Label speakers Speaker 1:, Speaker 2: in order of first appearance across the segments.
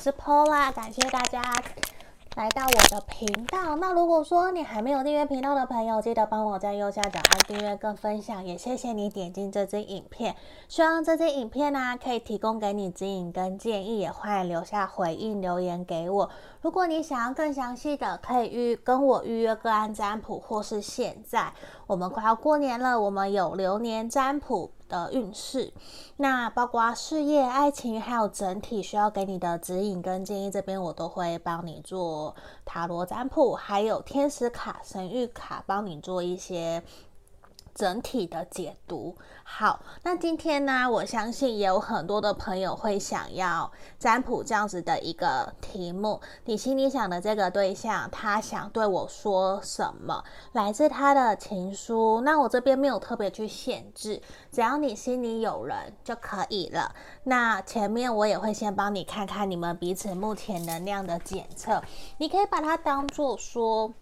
Speaker 1: 是 Paula，感谢大家。来到我的频道，那如果说你还没有订阅频道的朋友，记得帮我在右下角按订阅跟分享，也谢谢你点进这支影片。希望这支影片呢、可以提供给你指引跟建议，也欢迎留下回应留言给我。如果你想要更详细的，可以预跟我预约个案占卜，或是现在我们快要过年了，我们有流年占卜。的运势，那包括事业、爱情，还有整体需要给你的指引跟建议，这边我都会帮你做塔罗占卜，还有天使卡、神谕卡，帮你做一些。整体的解读。好，那今天呢，我相信也有很多的朋友会想要占卜这样子的一个题目。你心里想的这个对象，他想对我说什么？来自他的情书。那我这边没有特别去限制，只要你心里有人就可以了。那前面我也会先帮你看看你们彼此目前能量的检测，你可以把它当做说。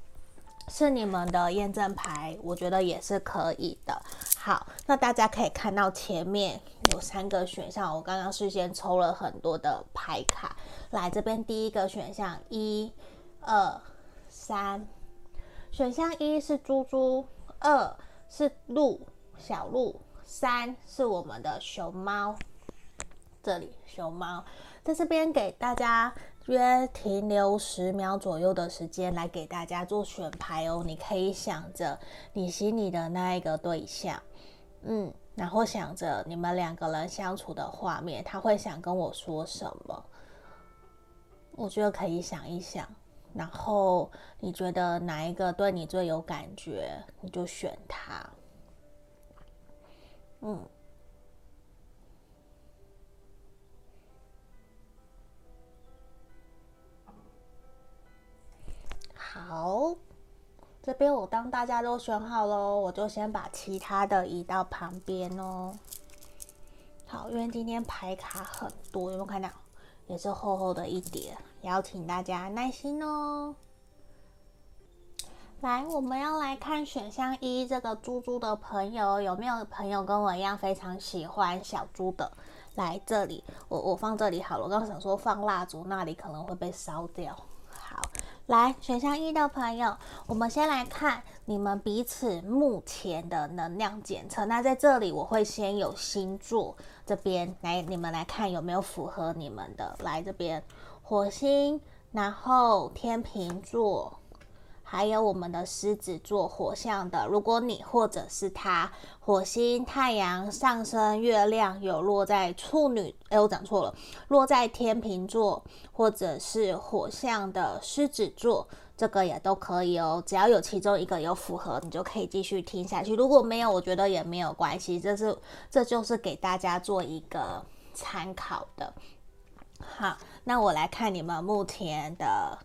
Speaker 1: 是你们的验证牌，我觉得也是可以的。好，那大家可以看到前面有三个选项，我刚刚事先抽了很多的牌卡。来这边第一个选项，一、二、三。选项一是猪猪，二是鹿，小鹿，三是我们的熊猫。这里熊猫在这边给大家。约停留十秒左右的时间来给大家做选牌哦。你可以想着你心里的那一个对象，嗯，然后想着你们两个人相处的画面，他会想跟我说什么？我觉得可以想一想，然后你觉得哪一个对你最有感觉，你就选他。嗯。好，这边我当大家都选好喽，我就先把其他的移到旁边哦。好，因为今天牌卡很多，有没有看到？也是厚厚的一叠，邀请大家耐心哦。来，我们要来看选项一，这个猪猪的朋友，有没有朋友跟我一样非常喜欢小猪的？来这里，我我放这里好了。我刚刚想说放蜡烛，那里可能会被烧掉。来，选项一的朋友，我们先来看你们彼此目前的能量检测。那在这里，我会先有星座这边来，你们来看有没有符合你们的。来这边，火星，然后天秤座。还有我们的狮子座火象的，如果你或者是他，火星、太阳、上升、月亮有落在处女，哎，我讲错了，落在天秤座，或者是火象的狮子座，这个也都可以哦。只要有其中一个有符合，你就可以继续听下去。如果没有，我觉得也没有关系，这是这就是给大家做一个参考的。好，那我来看你们目前的。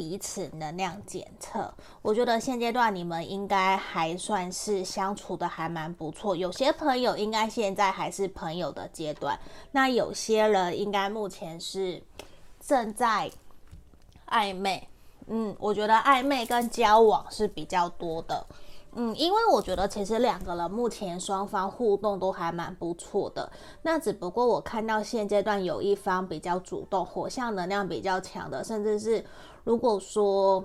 Speaker 1: 彼此能量检测，我觉得现阶段你们应该还算是相处的还蛮不错。有些朋友应该现在还是朋友的阶段，那有些人应该目前是正在暧昧。嗯，我觉得暧昧跟交往是比较多的。嗯，因为我觉得其实两个人目前双方互动都还蛮不错的。那只不过我看到现阶段有一方比较主动，火象能量比较强的，甚至是。如果说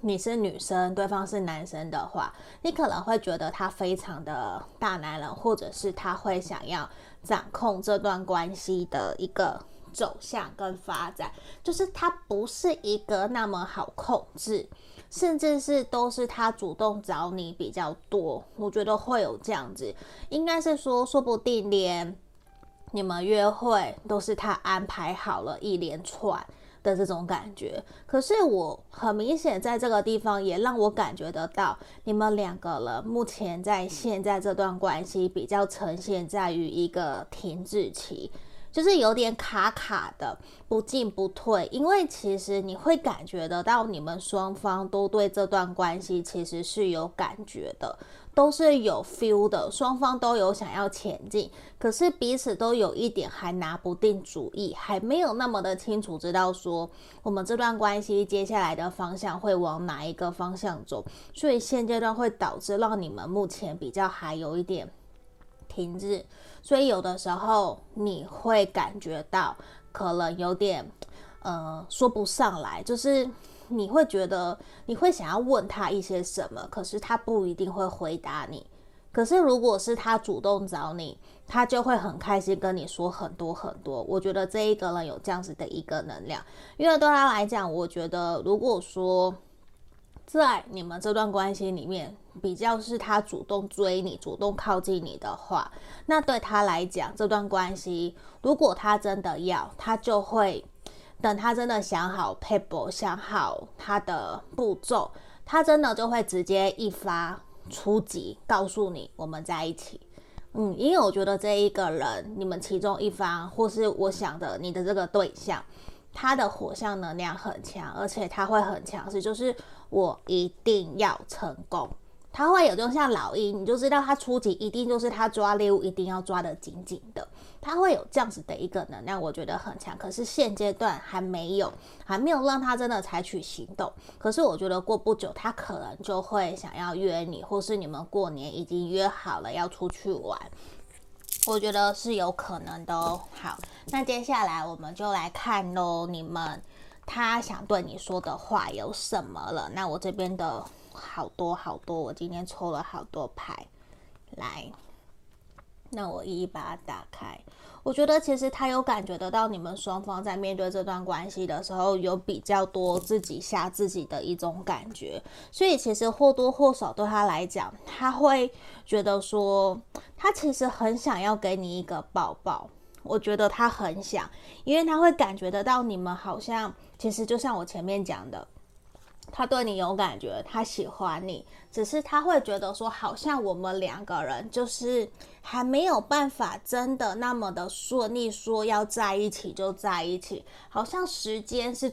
Speaker 1: 你是女生，对方是男生的话，你可能会觉得他非常的大男人，或者是他会想要掌控这段关系的一个走向跟发展，就是他不是一个那么好控制，甚至是都是他主动找你比较多。我觉得会有这样子，应该是说，说不定连你们约会都是他安排好了一连串。的这种感觉，可是我很明显在这个地方也让我感觉得到，你们两个人目前在现在这段关系比较呈现在于一个停滞期，就是有点卡卡的，不进不退。因为其实你会感觉得到，你们双方都对这段关系其实是有感觉的。都是有 feel 的，双方都有想要前进，可是彼此都有一点还拿不定主意，还没有那么的清楚知道说我们这段关系接下来的方向会往哪一个方向走，所以现阶段会导致让你们目前比较还有一点停滞，所以有的时候你会感觉到可能有点呃说不上来，就是你会觉得你会想要问他一些什么，可是他不一定会回答你。可是如果是他主动找你，他就会很开心跟你说很多很多。我觉得这一个人有这样子的一个能量，因为对他来讲，我觉得如果说。在你们这段关系里面，比较是他主动追你、主动靠近你的话，那对他来讲，这段关系如果他真的要，他就会等他真的想好配合、想好他的步骤，他真的就会直接一发出击，告诉你我们在一起。嗯，因为我觉得这一个人，你们其中一方，或是我想的你的这个对象，他的火象能量很强，而且他会很强势，就是。我一定要成功，他会有就像老鹰，你就知道他初级一定就是他抓猎物一定要抓得紧紧的，他会有这样子的一个能量，我觉得很强。可是现阶段还没有，还没有让他真的采取行动。可是我觉得过不久，他可能就会想要约你，或是你们过年已经约好了要出去玩，我觉得是有可能的哦。好，那接下来我们就来看喽，你们。他想对你说的话有什么了？那我这边的好多好多，我今天抽了好多牌，来，那我一一把它打开。我觉得其实他有感觉得到你们双方在面对这段关系的时候，有比较多自己吓自己的一种感觉，所以其实或多或少对他来讲，他会觉得说，他其实很想要给你一个抱抱。我觉得他很想，因为他会感觉得到你们好像。其实就像我前面讲的，他对你有感觉，他喜欢你，只是他会觉得说，好像我们两个人就是还没有办法真的那么的顺利，说要在一起就在一起，好像时间是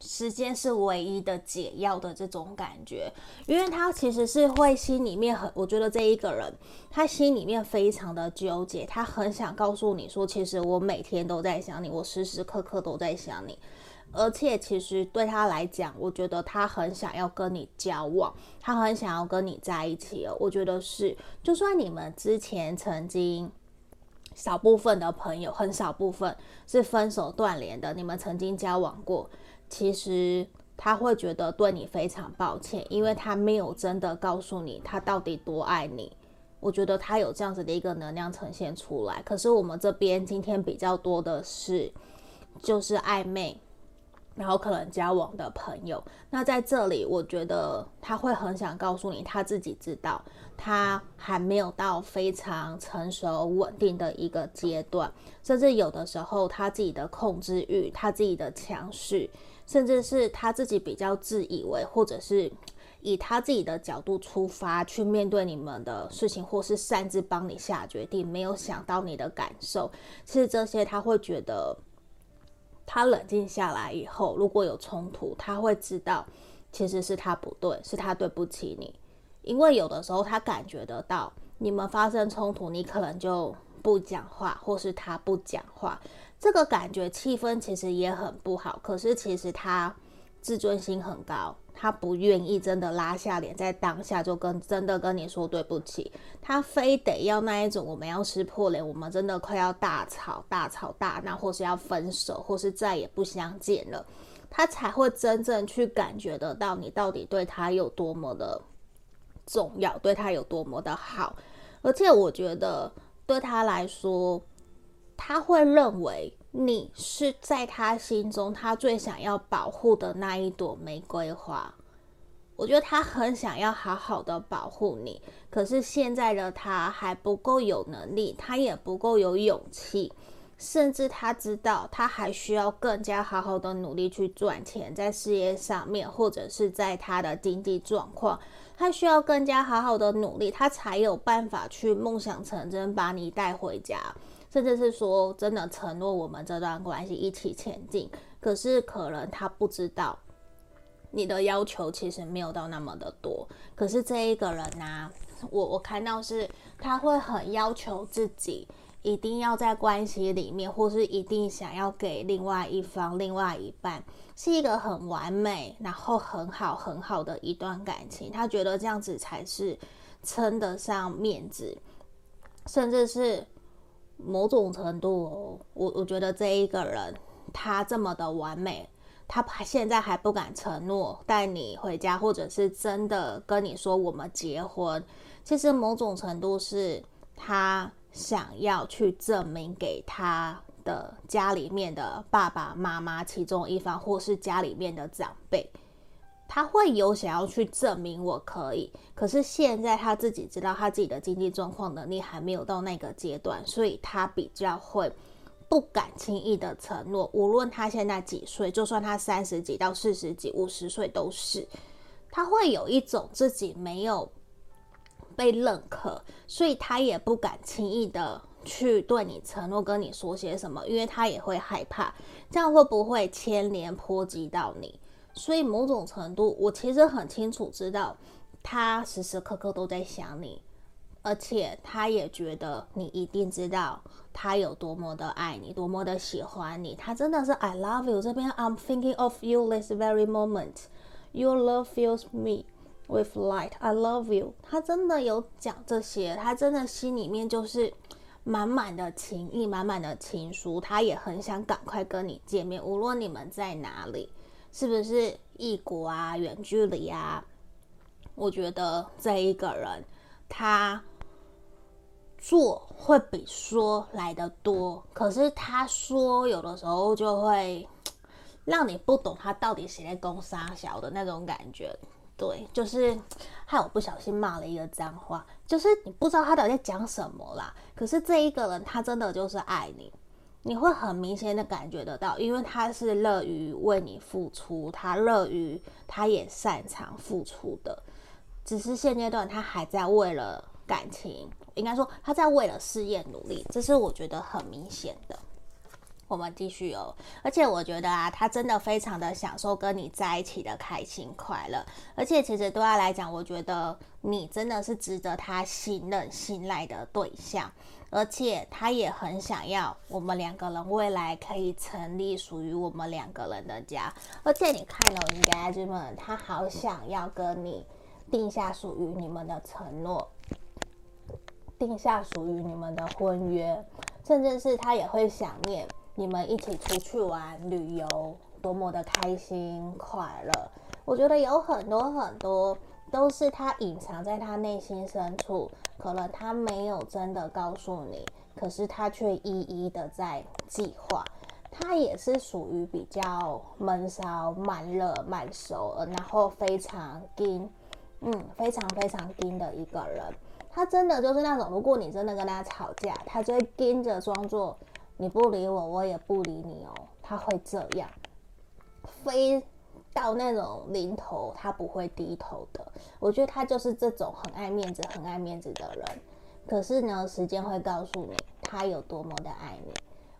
Speaker 1: 时间是唯一的解药的这种感觉，因为他其实是会心里面很，我觉得这一个人他心里面非常的纠结，他很想告诉你说，其实我每天都在想你，我时时刻刻都在想你。而且其实对他来讲，我觉得他很想要跟你交往，他很想要跟你在一起哦。我觉得是，就算你们之前曾经少部分的朋友，很少部分是分手断联的，你们曾经交往过，其实他会觉得对你非常抱歉，因为他没有真的告诉你他到底多爱你。我觉得他有这样子的一个能量呈现出来。可是我们这边今天比较多的是，就是暧昧。然后可能交往的朋友，那在这里，我觉得他会很想告诉你，他自己知道，他还没有到非常成熟稳定的一个阶段，甚至有的时候他自己的控制欲，他自己的强势，甚至是他自己比较自以为，或者是以他自己的角度出发去面对你们的事情，或是擅自帮你下决定，没有想到你的感受，其实这些他会觉得。他冷静下来以后，如果有冲突，他会知道其实是他不对，是他对不起你。因为有的时候他感觉得到你们发生冲突，你可能就不讲话，或是他不讲话，这个感觉气氛其实也很不好。可是其实他自尊心很高。他不愿意真的拉下脸，在当下就跟真的跟你说对不起，他非得要那一种我们要撕破脸，我们真的快要大吵大吵大闹，或是要分手，或是再也不相见了，他才会真正去感觉得到你到底对他有多么的重要，对他有多么的好，而且我觉得对他来说，他会认为。你是在他心中，他最想要保护的那一朵玫瑰花。我觉得他很想要好好的保护你，可是现在的他还不够有能力，他也不够有勇气，甚至他知道他还需要更加好好的努力去赚钱，在事业上面，或者是在他的经济状况，他需要更加好好的努力，他才有办法去梦想成真，把你带回家。甚至是说，真的承诺我们这段关系一起前进，可是可能他不知道，你的要求其实没有到那么的多。可是这一个人呢、我我看到是他会很要求自己，一定要在关系里面，或是一定想要给另外一方、另外一半是一个很完美，然后很好很好的一段感情。他觉得这样子才是称得上面子，甚至是。某种程度，我我觉得这一个人他这么的完美，他现在还不敢承诺带你回家，或者是真的跟你说我们结婚。其实某种程度是他想要去证明给他的家里面的爸爸妈妈其中一方，或是家里面的长辈。他会有想要去证明我可以，可是现在他自己知道他自己的经济状况能力还没有到那个阶段，所以他比较会不敢轻易的承诺。无论他现在几岁，就算他三十几到四十几、五十岁都是，他会有一种自己没有被认可，所以他也不敢轻易的去对你承诺，跟你说些什么，因为他也会害怕，这样会不会牵连波及到你？所以某种程度，我其实很清楚知道，他时时刻刻都在想你，而且他也觉得你一定知道他有多么的爱你，多么的喜欢你。他真的是 I love you 这边，I'm thinking of you this very moment. Your love fills me with light. I love you。他真的有讲这些，他真的心里面就是满满的情意，满满的情书。他也很想赶快跟你见面，无论你们在哪里。是不是异国啊，远距离啊？我觉得这一个人他做会比说来的多，可是他说有的时候就会让你不懂他到底谁在攻杀小的那种感觉。对，就是害我不小心骂了一个脏话，就是你不知道他到底在讲什么啦。可是这一个人他真的就是爱你。你会很明显的感觉得到，因为他是乐于为你付出，他乐于，他也擅长付出的。只是现阶段他还在为了感情，应该说他在为了事业努力，这是我觉得很明显的。我们继续哦，而且我觉得啊，他真的非常的享受跟你在一起的开心快乐，而且其实对他来讲，我觉得你真的是值得他信任、信赖的对象。而且他也很想要我们两个人未来可以成立属于我们两个人的家。而且你看了应该这么，他好想要跟你定下属于你们的承诺，定下属于你们的婚约，甚至是他也会想念你们一起出去玩旅游，多么的开心快乐。我觉得有很多很多。都是他隐藏在他内心深处，可能他没有真的告诉你，可是他却一一的在计划。他也是属于比较闷骚、慢热、慢熟，然后非常盯，嗯，非常非常盯的一个人。他真的就是那种，如果你真的跟他吵架，他就会盯着装作你不理我，我也不理你哦。他会这样，非。到那种临头，他不会低头的。我觉得他就是这种很爱面子、很爱面子的人。可是呢，时间会告诉你他有多么的爱你。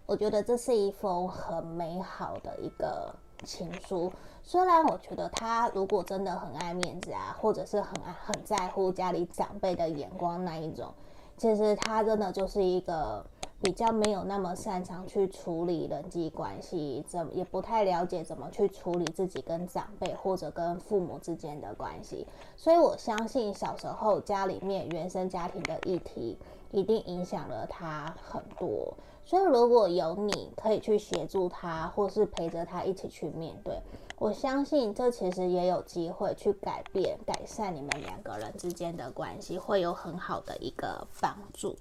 Speaker 1: 我觉得这是一封很美好的一个情书。虽然我觉得他如果真的很爱面子啊，或者是很爱很在乎家里长辈的眼光那一种，其实他真的就是一个。比较没有那么擅长去处理人际关系，怎也不太了解怎么去处理自己跟长辈或者跟父母之间的关系，所以我相信小时候家里面原生家庭的议题一定影响了他很多。所以如果有你可以去协助他，或是陪着他一起去面对，我相信这其实也有机会去改变、改善你们两个人之间的关系，会有很好的一个帮助。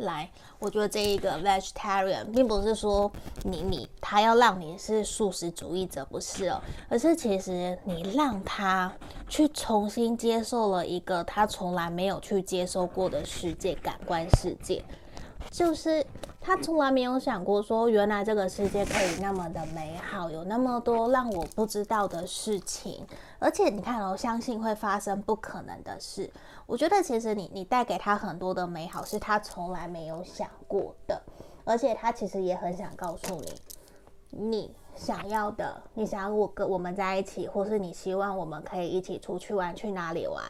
Speaker 1: 来，我觉得这一个 vegetarian 并不是说你你他要让你是素食主义者，不是哦，而是其实你让他去重新接受了一个他从来没有去接受过的世界，感官世界，就是。他从来没有想过说，原来这个世界可以那么的美好，有那么多让我不知道的事情。而且你看，我相信会发生不可能的事。我觉得其实你你带给他很多的美好，是他从来没有想过的。而且他其实也很想告诉你，你想要的，你想要我跟我们在一起，或是你希望我们可以一起出去玩，去哪里玩？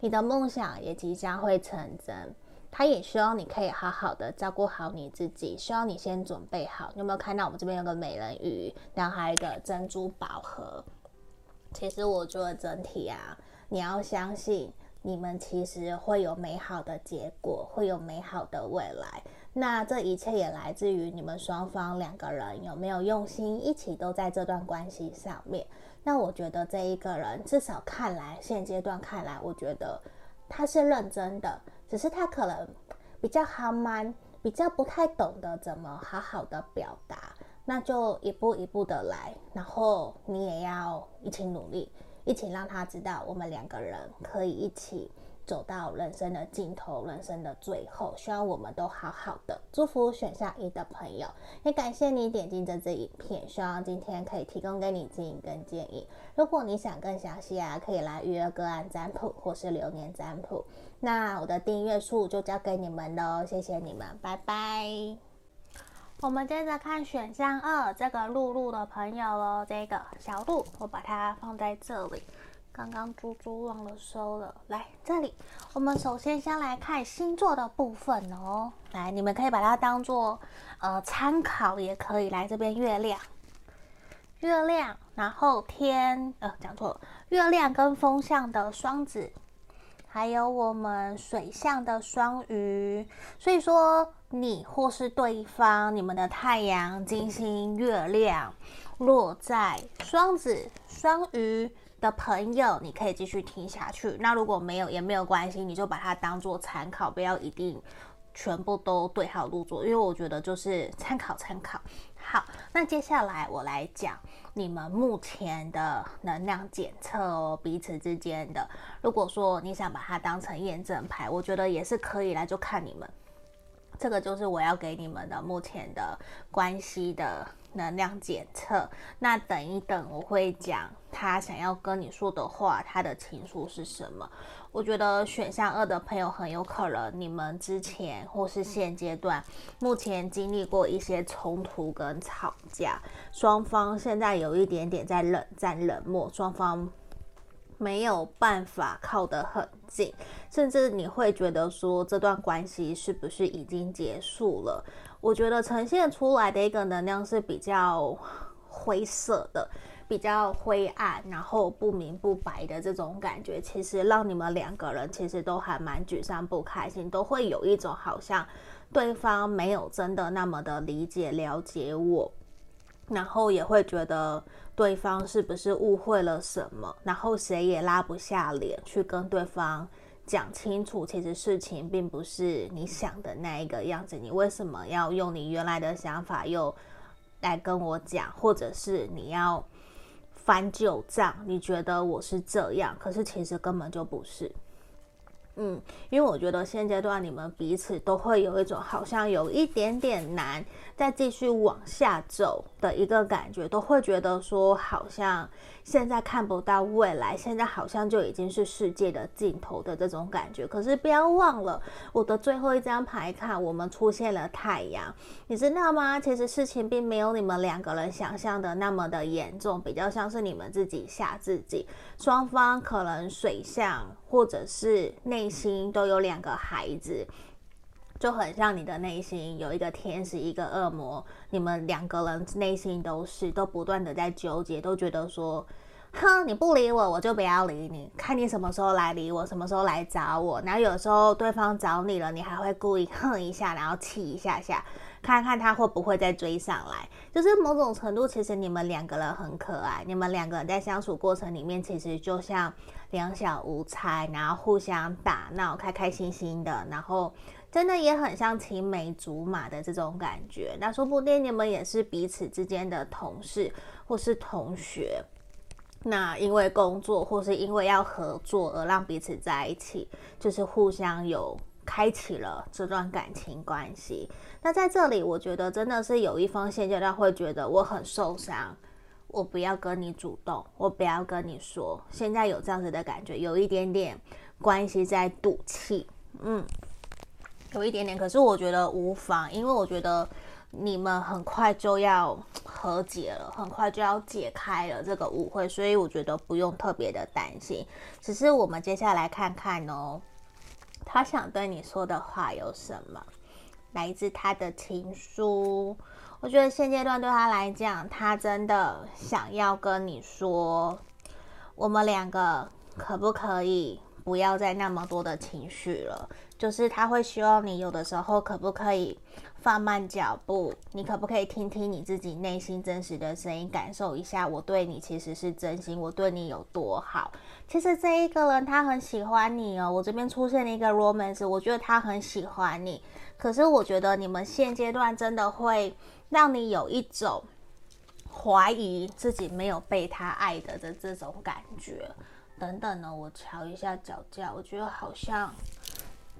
Speaker 1: 你的梦想也即将会成真。他也希望你可以好好的照顾好你自己，希望你先准备好。有没有看到我们这边有个美人鱼，然后还有一个珍珠宝盒？其实我觉得整体啊，你要相信你们其实会有美好的结果，会有美好的未来。那这一切也来自于你们双方两个人有没有用心，一起都在这段关系上面。那我觉得这一个人，至少看来现阶段看来，我觉得他是认真的，只是他可能比较憨慢，比较不太懂得怎么好好的表达。那就一步一步的来，然后你也要一起努力，一起让他知道我们两个人可以一起。走到人生的尽头，人生的最后，希望我们都好好的。祝福选项一的朋友，也感谢你点进这支影片，希望今天可以提供给你指引跟建议。如果你想更详细啊，可以来预约个案占卜或是流年占卜。那我的订阅数就交给你们喽，谢谢你们，拜拜。我们接着看选项二，这个露露的朋友哦，这个小鹿，我把它放在这里。刚刚猪猪忘了收了，来这里，我们首先先来看星座的部分哦。来，你们可以把它当做呃参考，也可以来这边月亮，月亮，然后天，呃，讲错了，月亮跟风向的双子，还有我们水象的双鱼。所以说，你或是对方，你们的太阳、金星、月亮落在双子、双鱼。的朋友，你可以继续听下去。那如果没有也没有关系，你就把它当做参考，不要一定全部都对号入座，因为我觉得就是参考参考。好，那接下来我来讲你们目前的能量检测哦，彼此之间的。如果说你想把它当成验证牌，我觉得也是可以来，就看你们。这个就是我要给你们的目前的关系的。能量检测，那等一等我会讲他想要跟你说的话，他的情绪是什么？我觉得选项二的朋友很有可能你们之前或是现阶段目前经历过一些冲突跟吵架，双方现在有一点点在冷战冷漠，双方没有办法靠得很近，甚至你会觉得说这段关系是不是已经结束了？我觉得呈现出来的一个能量是比较灰色的，比较灰暗，然后不明不白的这种感觉，其实让你们两个人其实都还蛮沮丧、不开心，都会有一种好像对方没有真的那么的理解、了解我，然后也会觉得对方是不是误会了什么，然后谁也拉不下脸去跟对方。讲清楚，其实事情并不是你想的那一个样子。你为什么要用你原来的想法又来跟我讲，或者是你要翻旧账？你觉得我是这样，可是其实根本就不是。嗯，因为我觉得现阶段你们彼此都会有一种好像有一点点难再继续往下走的一个感觉，都会觉得说好像现在看不到未来，现在好像就已经是世界的尽头的这种感觉。可是不要忘了我的最后一张牌卡，我们出现了太阳，你知道吗？其实事情并没有你们两个人想象的那么的严重，比较像是你们自己吓自己，双方可能水象或者是内。内心都有两个孩子，就很像你的内心有一个天使，一个恶魔。你们两个人内心都是都不断的在纠结，都觉得说，哼，你不理我，我就不要理你。看你什么时候来理我，什么时候来找我。然后有时候对方找你了，你还会故意哼一下，然后气一下下，看看他会不会再追上来。就是某种程度，其实你们两个人很可爱。你们两个人在相处过程里面，其实就像。两小无猜，然后互相打闹，开开心心的，然后真的也很像青梅竹马的这种感觉。那说不定你们也是彼此之间的同事或是同学，那因为工作或是因为要合作而让彼此在一起，就是互相有开启了这段感情关系。那在这里，我觉得真的是有一方现阶段会觉得我很受伤。我不要跟你主动，我不要跟你说，现在有这样子的感觉，有一点点关系在赌气，嗯，有一点点。可是我觉得无妨，因为我觉得你们很快就要和解了，很快就要解开了这个误会，所以我觉得不用特别的担心。只是我们接下来看看哦，他想对你说的话有什么？来自他的情书。我觉得现阶段对他来讲，他真的想要跟你说，我们两个可不可以不要再那么多的情绪了？就是他会希望你有的时候可不可以放慢脚步，你可不可以听听你自己内心真实的声音，感受一下我对你其实是真心，我对你有多好。其实这一个人他很喜欢你哦，我这边出现了一个 romance，我觉得他很喜欢你。可是我觉得你们现阶段真的会让你有一种怀疑自己没有被他爱的的这种感觉。等等呢，我瞧一下脚架，我觉得好像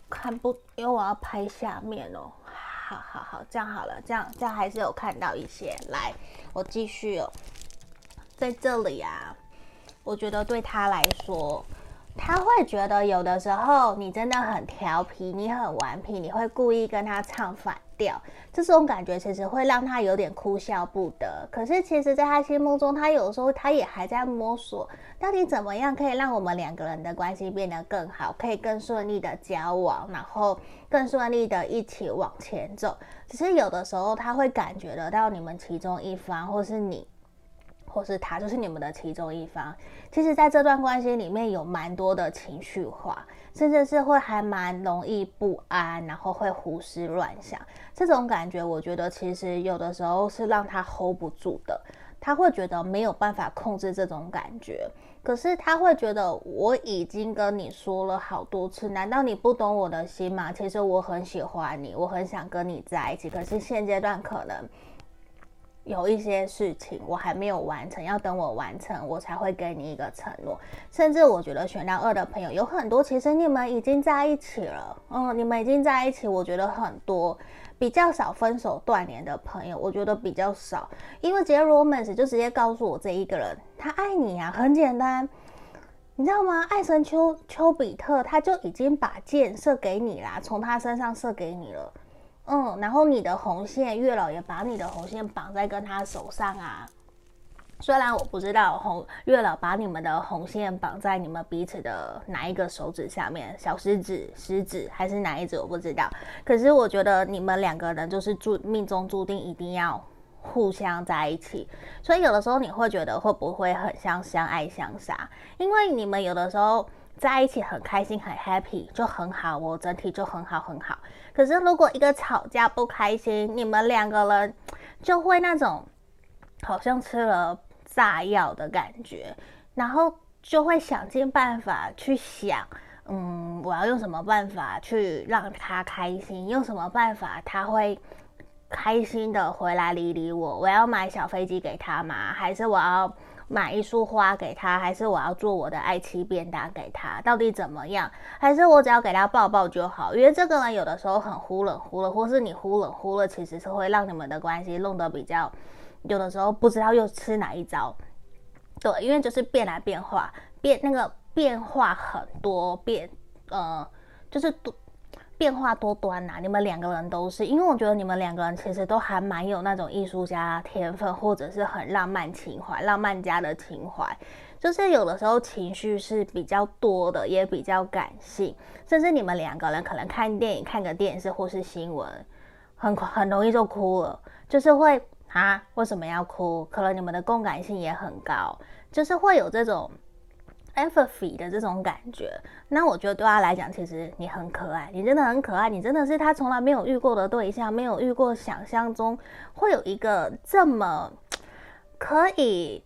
Speaker 1: 看不，因为我要拍下面哦。好好好，这样好了，这样这样还是有看到一些。来，我继续哦，在这里啊，我觉得对他来说。他会觉得有的时候你真的很调皮，你很顽皮，你会故意跟他唱反调，这种感觉其实会让他有点哭笑不得。可是其实，在他心目中，他有时候他也还在摸索，到底怎么样可以让我们两个人的关系变得更好，可以更顺利的交往，然后更顺利的一起往前走。只是有的时候他会感觉得到你们其中一方，或是你。或是他就是你们的其中一方，其实在这段关系里面有蛮多的情绪化，甚至是会还蛮容易不安，然后会胡思乱想。这种感觉，我觉得其实有的时候是让他 hold 不住的，他会觉得没有办法控制这种感觉。可是他会觉得我已经跟你说了好多次，难道你不懂我的心吗？其实我很喜欢你，我很想跟你在一起，可是现阶段可能。有一些事情我还没有完成，要等我完成，我才会给你一个承诺。甚至我觉得选到二的朋友有很多，其实你们已经在一起了，嗯，你们已经在一起。我觉得很多比较少分手断联的朋友，我觉得比较少，因为直接 romance 就直接告诉我这一个人他爱你啊，很简单，你知道吗？爱神丘丘比特他就已经把箭射给你啦，从他身上射给你了。嗯，然后你的红线，月老也把你的红线绑在跟他手上啊。虽然我不知道红月老把你们的红线绑在你们彼此的哪一个手指下面，小食指、食指还是哪一指，我不知道。可是我觉得你们两个人就是注命中注定一定要互相在一起。所以有的时候你会觉得会不会很像相爱相杀？因为你们有的时候。在一起很开心很 happy 就很好，我整体就很好很好。可是如果一个吵架不开心，你们两个人就会那种好像吃了炸药的感觉，然后就会想尽办法去想，嗯，我要用什么办法去让他开心？用什么办法他会开心的回来理理我？我要买小飞机给他吗？还是我要？买一束花给他，还是我要做我的爱妻便当给他？到底怎么样？还是我只要给他抱抱就好？因为这个人有的时候很忽冷忽热，或是你忽冷忽热，其实是会让你们的关系弄得比较，有的时候不知道又吃哪一招。对，因为就是变来变化，变那个变化很多，变呃，就是多。变化多端呐、你们两个人都是，因为我觉得你们两个人其实都还蛮有那种艺术家天分，或者是很浪漫情怀、浪漫家的情怀，就是有的时候情绪是比较多的，也比较感性，甚至你们两个人可能看电影、看个电视或是新闻，很很容易就哭了，就是会啊，为什么要哭？可能你们的共感性也很高，就是会有这种。Empathy 的这种感觉，那我觉得对他来讲，其实你很可爱，你真的很可爱，你真的是他从来没有遇过的对象，没有遇过想象中会有一个这么可以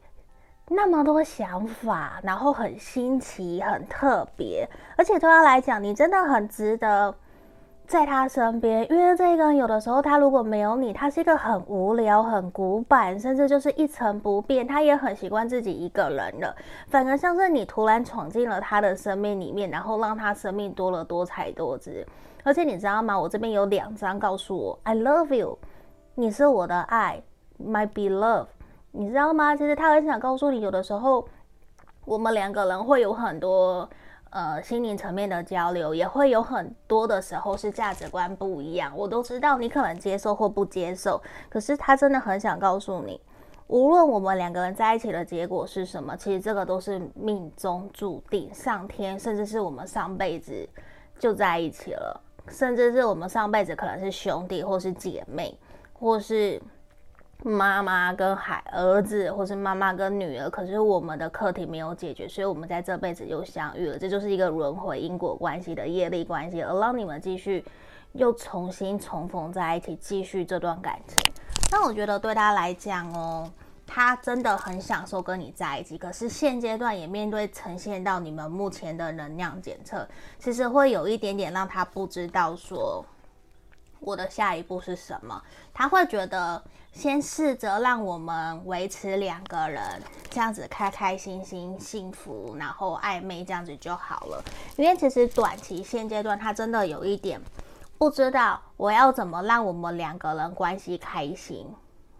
Speaker 1: 那么多想法，然后很新奇、很特别，而且对他来讲，你真的很值得。在他身边，因为这个有的时候，他如果没有你，他是一个很无聊、很古板，甚至就是一成不变。他也很习惯自己一个人了，反而像是你突然闯进了他的生命里面，然后让他生命多了多彩多姿。而且你知道吗？我这边有两张告诉我 “I love you”，你是我的爱，my beloved。你知道吗？其实他很想告诉你，有的时候我们两个人会有很多。呃，心灵层面的交流也会有很多的时候是价值观不一样，我都知道你可能接受或不接受，可是他真的很想告诉你，无论我们两个人在一起的结果是什么，其实这个都是命中注定，上天甚至是我们上辈子就在一起了，甚至是我们上辈子可能是兄弟或是姐妹，或是妈妈跟孩儿子，或是妈妈跟女儿，可是我们的课题没有解决，所以我们在这辈子又相遇了，这就是一个轮回因果关系的业力关系，而让你们继续又重新重逢在一起，继续这段感情。那我觉得对他来讲哦，他真的很享受跟你在一起，可是现阶段也面对呈现到你们目前的能量检测，其实会有一点点让他不知道说我的下一步是什么，他会觉得。先试着让我们维持两个人这样子开开心心、幸福，然后暧昧这样子就好了。因为其实短期现阶段他真的有一点不知道我要怎么让我们两个人关系开心。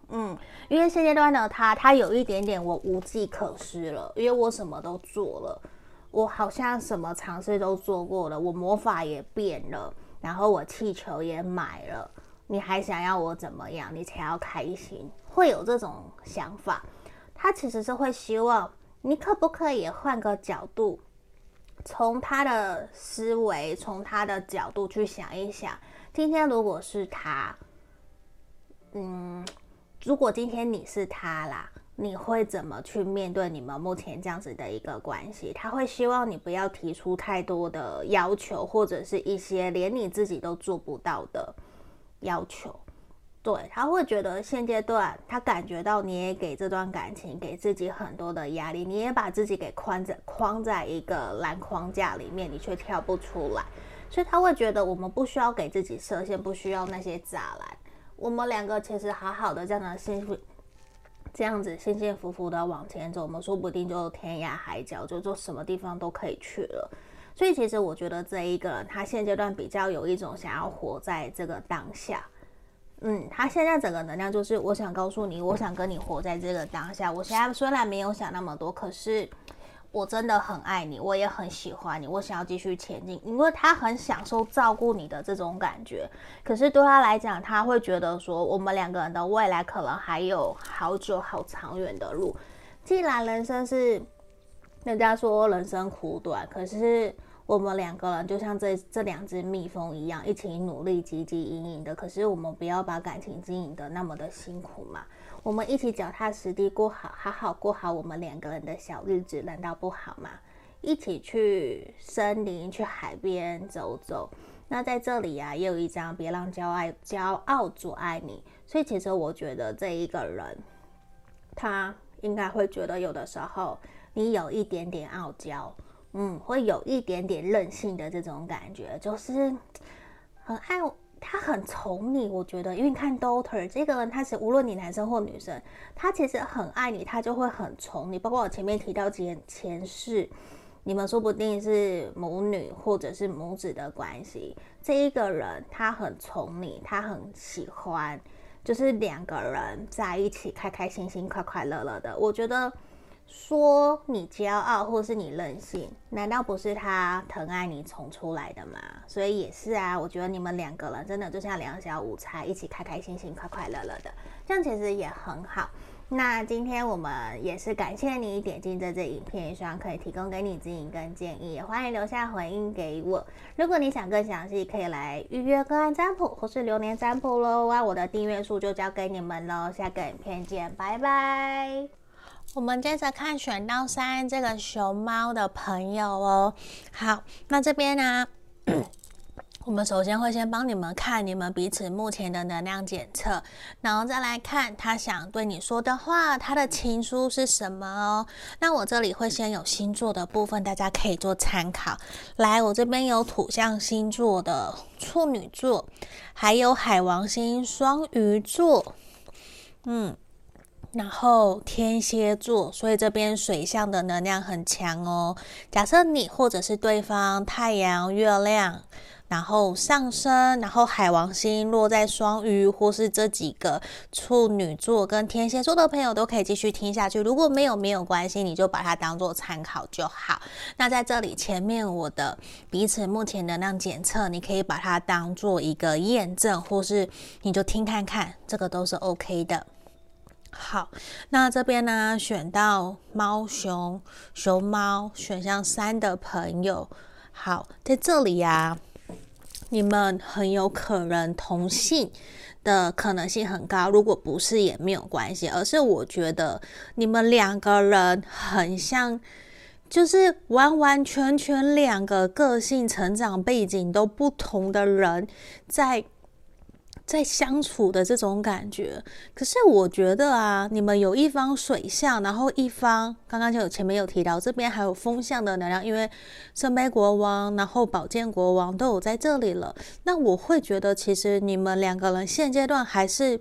Speaker 1: 嗯，因为现阶段的他，他有一点点我无计可施了，因为我什么都做了，我好像什么尝试都做过了，我魔法也变了，然后我气球也买了。你还想要我怎么样？你才要开心？会有这种想法，他其实是会希望你可不可以换个角度，从他的思维，从他的角度去想一想。今天如果是他，嗯，如果今天你是他啦，你会怎么去面对你们目前这样子的一个关系？他会希望你不要提出太多的要求，或者是一些连你自己都做不到的。要求，对，他会觉得现阶段他感觉到你也给这段感情给自己很多的压力，你也把自己给框在框在一个蓝框架里面，你却跳不出来，所以他会觉得我们不需要给自己设限，不需要那些栅栏，我们两个其实好好的这样的幸福，这样子幸幸福福的往前走，我们说不定就天涯海角，就就什么地方都可以去了。所以其实我觉得这一个人，他现阶段比较有一种想要活在这个当下。嗯，他现在整个能量就是，我想告诉你，我想跟你活在这个当下。我现在虽然没有想那么多，可是我真的很爱你，我也很喜欢你，我想要继续前进，因为他很享受照顾你的这种感觉。可是对他来讲，他会觉得说，我们两个人的未来可能还有好久好长远的路。既然人生是。人家说人生苦短，可是我们两个人就像这这两只蜜蜂一样，一起努力，汲汲营营的。可是我们不要把感情经营得那么的辛苦嘛。我们一起脚踏实地过好，好好过好我们两个人的小日子，难道不好吗？一起去森林、去海边走走。那在这里啊，也有一张别让骄傲骄傲阻碍你。所以其实我觉得这一个人，他应该会觉得有的时候。你有一点点傲娇，嗯，会有一点点任性的这种感觉，就是很爱他，很宠你。我觉得，因为你看 Daughter 这个人，他是无论你男生或女生，他其实很爱你，他就会很宠你。包括我前面提到前前世，你们说不定是母女或者是母子的关系。这一个人他很宠你，他很喜欢，就是两个人在一起开开心心、快快乐乐的。我觉得。说你骄傲，或是你任性，难道不是他疼爱你宠出来的吗？所以也是啊，我觉得你们两个人真的就像两小无猜，一起开开心心、快快乐乐的，这样其实也很好。那今天我们也是感谢你点进这支影片，希望可以提供给你指引跟建议，也欢迎留下回应给我。如果你想更详细，可以来预约个案占卜或是流年占卜喽。哇，我的订阅数就交给你们喽，下个影片见，拜拜。我们接着看选到三这个熊猫的朋友哦。好，那这边呢，我们首先会先帮你们看你们彼此目前的能量检测，然后再来看他想对你说的话，他的情书是什么哦。那我这里会先有星座的部分，大家可以做参考。来，我这边有土象星座的处女座，还有海王星双鱼座，嗯。然后天蝎座，所以这边水象的能量很强哦。假设你或者是对方太阳、月亮，然后上升，然后海王星落在双鱼，或是这几个处女座跟天蝎座的朋友都可以继续听下去。如果没有，没有关系，你就把它当做参考就好。那在这里前面我的彼此目前能量检测，你可以把它当做一个验证，或是你就听看看，这个都是 OK 的。好，那这边呢，选到猫熊熊猫选项三的朋友，好，在这里呀、啊，你们很有可能同性的可能性很高，如果不是也没有关系。而是我觉得你们两个人很像，就是完完全全两个个性、成长背景都不同的人在。在相处的这种感觉，可是我觉得啊，你们有一方水象，然后一方刚刚就有前面有提到，这边还有风象的能量，因为圣杯国王，然后宝剑国王都有在这里了。那我会觉得，其实你们两个人现阶段还是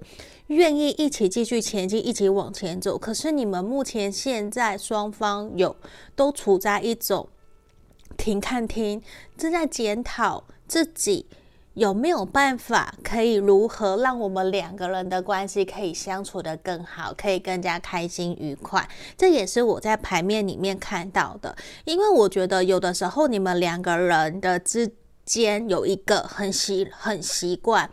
Speaker 1: 愿意一起继续前进，一起往前走。可是你们目前现在双方有都处在一种停看听，正在检讨自己。有没有办法可以如何让我们两个人的关系可以相处的更好，可以更加开心愉快？这也是我在牌面里面看到的。因为我觉得有的时候你们两个人的之间有一个很习很习惯。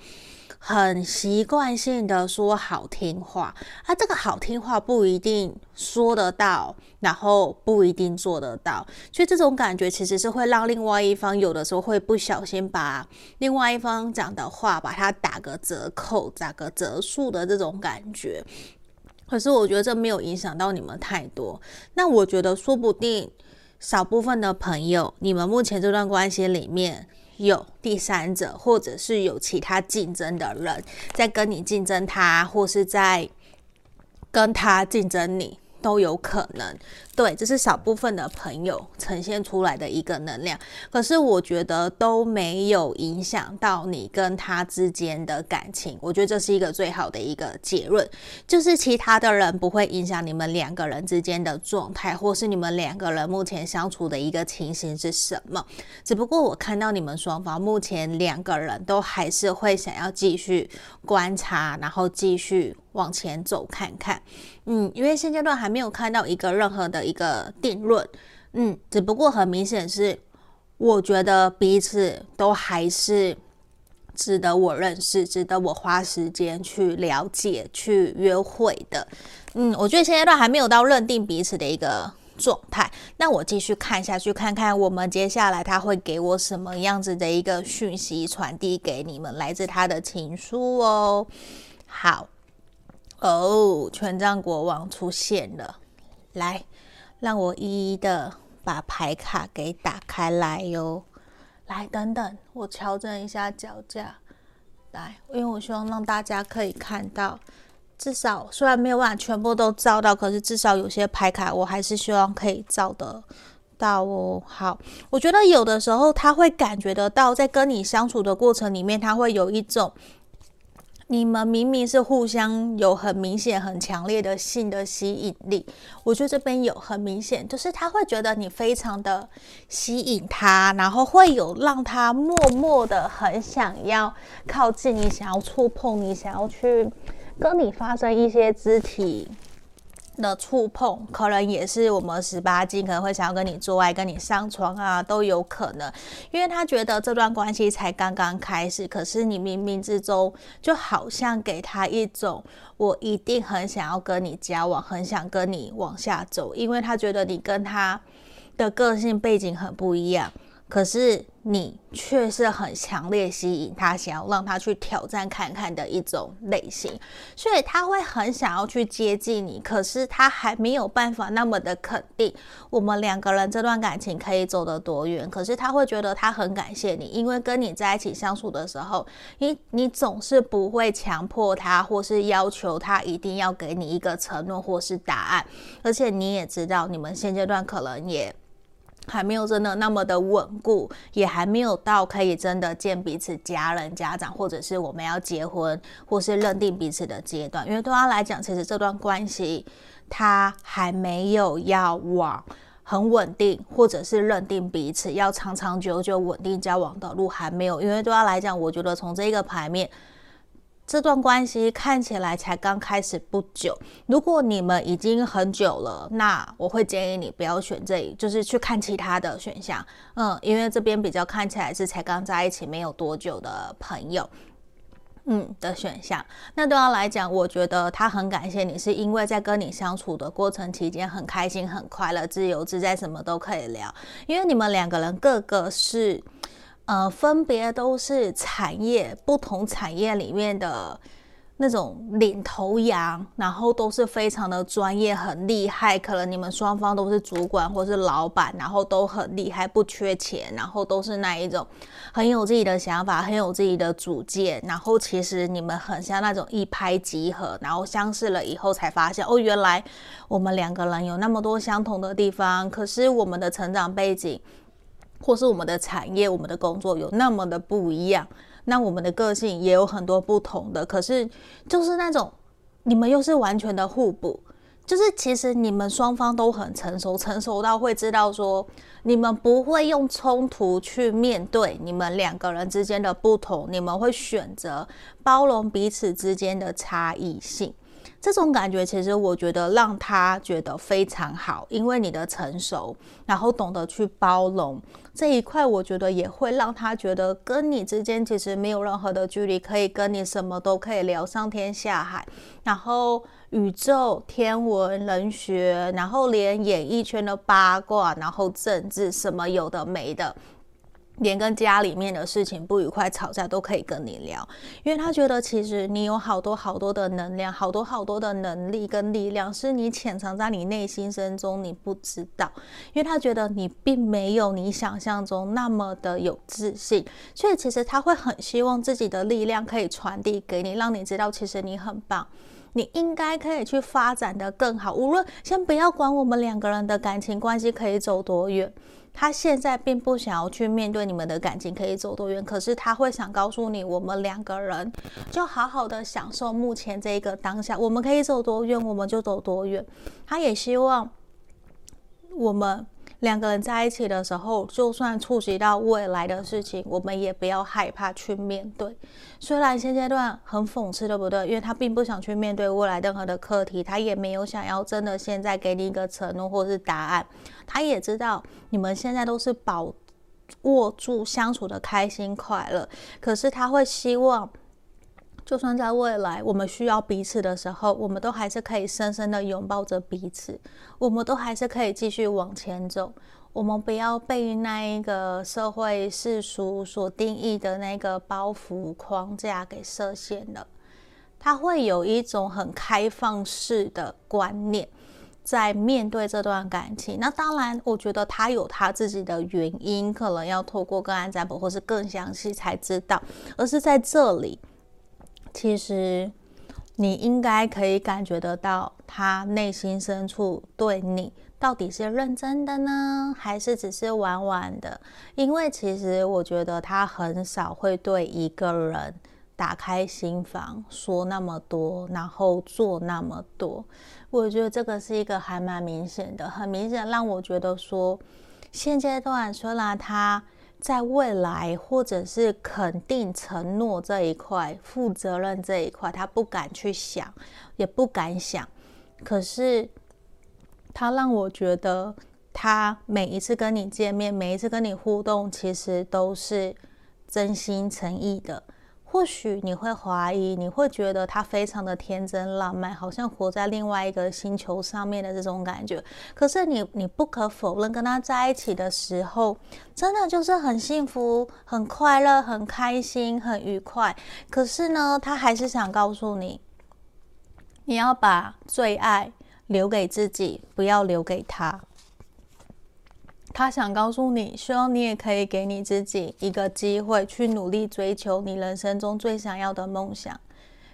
Speaker 1: 很习惯性的说好听话，啊，这个好听话不一定说得到，然后不一定做得到，所以这种感觉其实是会让另外一方有的时候会不小心把另外一方讲的话把它打个折扣，打个折数的这种感觉。可是我觉得这没有影响到你们太多。那我觉得说不定少部分的朋友，你们目前这段关系里面。有第三者，或者是有其他竞争的人在跟你竞争他，或是在跟他竞争你。都有可能，对，这是少部分的朋友呈现出来的一个能量。可是我觉得都没有影响到你跟他之间的感情。我觉得这是一个最好的一个结论，就是其他的人不会影响你们两个人之间的状态，或是你们两个人目前相处的一个情形是什么。只不过我看到你们双方目前两个人都还是会想要继续观察，然后继续。往前走看看，嗯，因为现阶段还没有看到一个任何的一个定论，嗯，只不过很明显是，我觉得彼此都还是值得我认识，值得我花时间去了解、去约会的，嗯，我觉得现阶段还没有到认定彼此的一个状态。那我继续看下去，看看我们接下来他会给我什么样子的一个讯息传递给你们，来自他的情书哦。好。哦，权杖国王出现了，来，让我一一的把牌卡给打开来哟。来，等等，我调整一下脚架，来，因为我希望让大家可以看到，至少虽然没有办法全部都照到，可是至少有些牌卡我还是希望可以照得到哦。好，我觉得有的时候他会感觉得到，在跟你相处的过程里面，他会有一种。你们明明是互相有很明显、很强烈的性的吸引力，我觉得这边有很明显，就是他会觉得你非常的吸引他，然后会有让他默默的很想要靠近你，想要触碰你，想要去跟你发生一些肢体。的触碰可能也是我们十八禁，可能会想要跟你做爱、跟你上床啊，都有可能。因为他觉得这段关系才刚刚开始，可是你冥冥之中就好像给他一种，我一定很想要跟你交往，很想跟你往下走，因为他觉得你跟他的个性背景很不一样。可是你却是很强烈吸引他，想要让他去挑战看看的一种类型，所以他会很想要去接近你。可是他还没有办法那么的肯定我们两个人这段感情可以走得多远。可是他会觉得他很感谢你，因为跟你在一起相处的时候，你你总是不会强迫他，或是要求他一定要给你一个承诺或是答案。而且你也知道，你们现阶段可能也。还没有真的那么的稳固，也还没有到可以真的见彼此家人、家长，或者是我们要结婚，或是认定彼此的阶段。因为对他来讲，其实这段关系他还没有要往很稳定，或者是认定彼此要长长久久稳定交往的路还没有。因为对他来讲，我觉得从这个牌面。这段关系看起来才刚开始不久，如果你们已经很久了，那我会建议你不要选这里，就是去看其他的选项。嗯，因为这边比较看起来是才刚在一起没有多久的朋友，嗯的选项。那对他来讲，我觉得他很感谢你，是因为在跟你相处的过程期间很开心、很快乐、自由自在，什么都可以聊。因为你们两个人个个是。呃，分别都是产业不同产业里面的。那种领头羊，然后都是非常的专业，很厉害。可能你们双方都是主管或是老板，然后都很厉害，不缺钱，然后都是那一种很有自己的想法，很有自己的主见。然后其实你们很像那种一拍即合，然后相识了以后才发现，哦，原来我们两个人有那么多相同的地方，可是我们的成长背景或是我们的产业、我们的工作有那么的不一样。那我们的个性也有很多不同的，可是就是那种你们又是完全的互补，就是其实你们双方都很成熟，成熟到会知道说你们不会用冲突去面对你们两个人之间的不同，你们会选择包容彼此之间的差异性。这种感觉其实我觉得让他觉得非常好，因为你的成熟，然后懂得去包容这一块，我觉得也会让他觉得跟你之间其实没有任何的距离，可以跟你什么都可以聊上天下海，然后宇宙、天文、人学，然后连演艺圈的八卦，然后政治什么有的没的。连跟家里面的事情不愉快、吵架都可以跟你聊，因为他觉得其实你有好多好多的能量，好多好多的能力跟力量，是你潜藏在你内心深中你不知道。因为他觉得你并没有你想象中那么的有自信，所以其实他会很希望自己的力量可以传递给你，让你知道其实你很棒，你应该可以去发展的更好。无论先不要管我们两个人的感情关系可以走多远。他现在并不想要去面对你们的感情可以走多远，可是他会想告诉你，我们两个人就好好的享受目前这一个当下，我们可以走多远，我们就走多远。他也希望我们。两个人在一起的时候，就算触及到未来的事情，我们也不要害怕去面对。虽然现阶段很讽刺，对不对？因为他并不想去面对未来任何的课题，他也没有想要真的现在给你一个承诺或是答案。他也知道你们现在都是把握住相处的开心快乐，可是他会希望。就算在未来我们需要彼此的时候，我们都还是可以深深的拥抱着彼此，我们都还是可以继续往前走。我们不要被那一个社会世俗所定义的那个包袱框架给设限了。他会有一种很开放式的观念在面对这段感情。那当然，我觉得他有他自己的原因，可能要透过个案占卜或是更详细才知道，而是在这里。其实，你应该可以感觉得到，他内心深处对你到底是认真的呢，还是只是玩玩的？因为其实我觉得他很少会对一个人打开心房，说那么多，然后做那么多。我觉得这个是一个还蛮明显的，很明显让我觉得说，现阶段虽然他。在未来，或者是肯定承诺这一块、负责任这一块，他不敢去想，也不敢想。可是，他让我觉得，他每一次跟你见面，每一次跟你互动，其实都是真心诚意的。或许你会怀疑，你会觉得他非常的天真浪漫，好像活在另外一个星球上面的这种感觉。可是你，你不可否认，跟他在一起的时候，真的就是很幸福、很快乐、很开心、很愉快。可是呢，他还是想告诉你，你要把最爱留给自己，不要留给他。他想告诉你，希望你也可以给你自己一个机会，去努力追求你人生中最想要的梦想。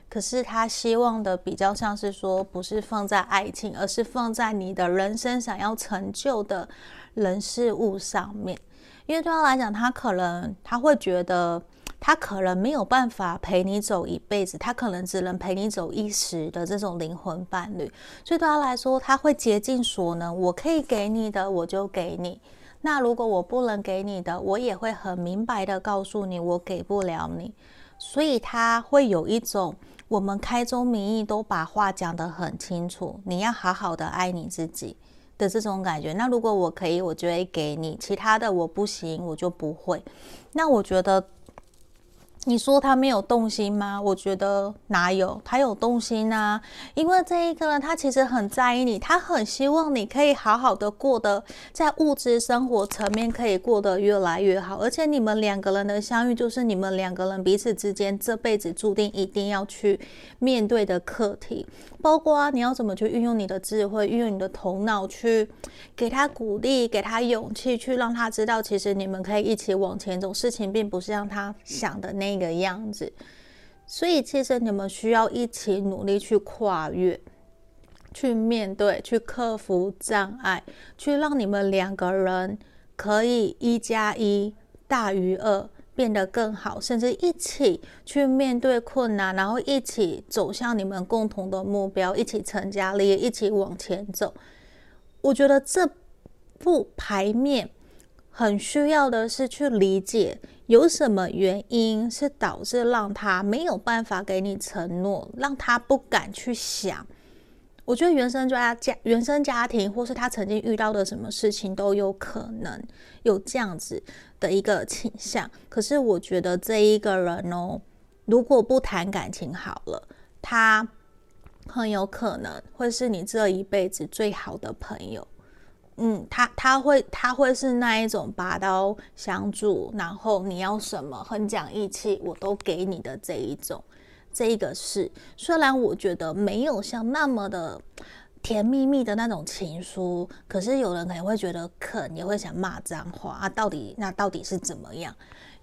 Speaker 1: 可是他希望的比较像是说，不是放在爱情，而是放在你的人生想要成就的人事物上面。因为对他来讲，他可能他会觉得，他可能没有办法陪你走一辈子，他可能只能陪你走一时的这种灵魂伴侣。所以对他来说，他会竭尽所能，我可以给你的，我就给你。那如果我不能给你的，我也会很明白的告诉你，我给不了你。所以他会有一种，我们开宗明义都把话讲得很清楚，你要好好的爱你自己的这种感觉。那如果我可以，我就会给你；其他的我不行，我就不会。那我觉得你说他没有动心吗？我觉得哪有，他有动心啊！因为这一个人，他其实很在意你，他很希望你可以好好的过得，在物质生活层面可以过得越来越好。而且你们两个人的相遇，就是你们两个人彼此之间这辈子注定一定要去面对的课题。包括你要怎么去运用你的智慧，运用你的头脑去给他鼓励，给他勇气，去让他知道，其实你们可以一起往前走。事情并不是让他想的那一个样子，所以其实你们需要一起努力去跨越，去面对，去克服障碍，去让你们两个人可以一加一大于二。变得更好，甚至一起去面对困难，然后一起走向你们共同的目标，一起成家立业，一起往前走。我觉得这副牌面很需要的是去理解有什么原因是导致让他没有办法给你承诺，让他不敢去想。我觉得原生家家原生家庭，或是他曾经遇到的什么事情都有可能有这样子的一个倾向。可是我觉得这一个人哦，如果不谈感情好了，他很有可能会是你这一辈子最好的朋友。嗯，他他会他会是那一种拔刀相助，然后你要什么很讲义气，我都给你的这一种。这一个是，虽然我觉得没有像那么的甜蜜蜜的那种情书，可是有人可能会觉得可能也会想骂脏话啊。到底那到底是怎么样？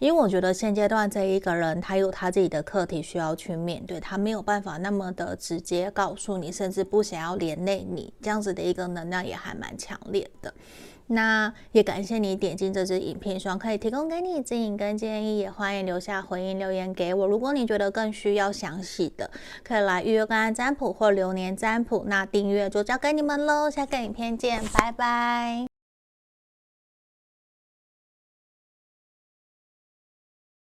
Speaker 1: 因为我觉得现阶段这一个人他有他自己的课题需要去面对，他没有办法那么的直接告诉你，甚至不想要连累你，这样子的一个能量也还蛮强烈的。那也感谢你点进这支影片，希望可以提供给你指引跟建议，也欢迎留下回应留言给我。如果你觉得更需要详细的，可以来预约个案占卜或流年占卜。那订阅就交给你们喽，下个影片见，拜拜。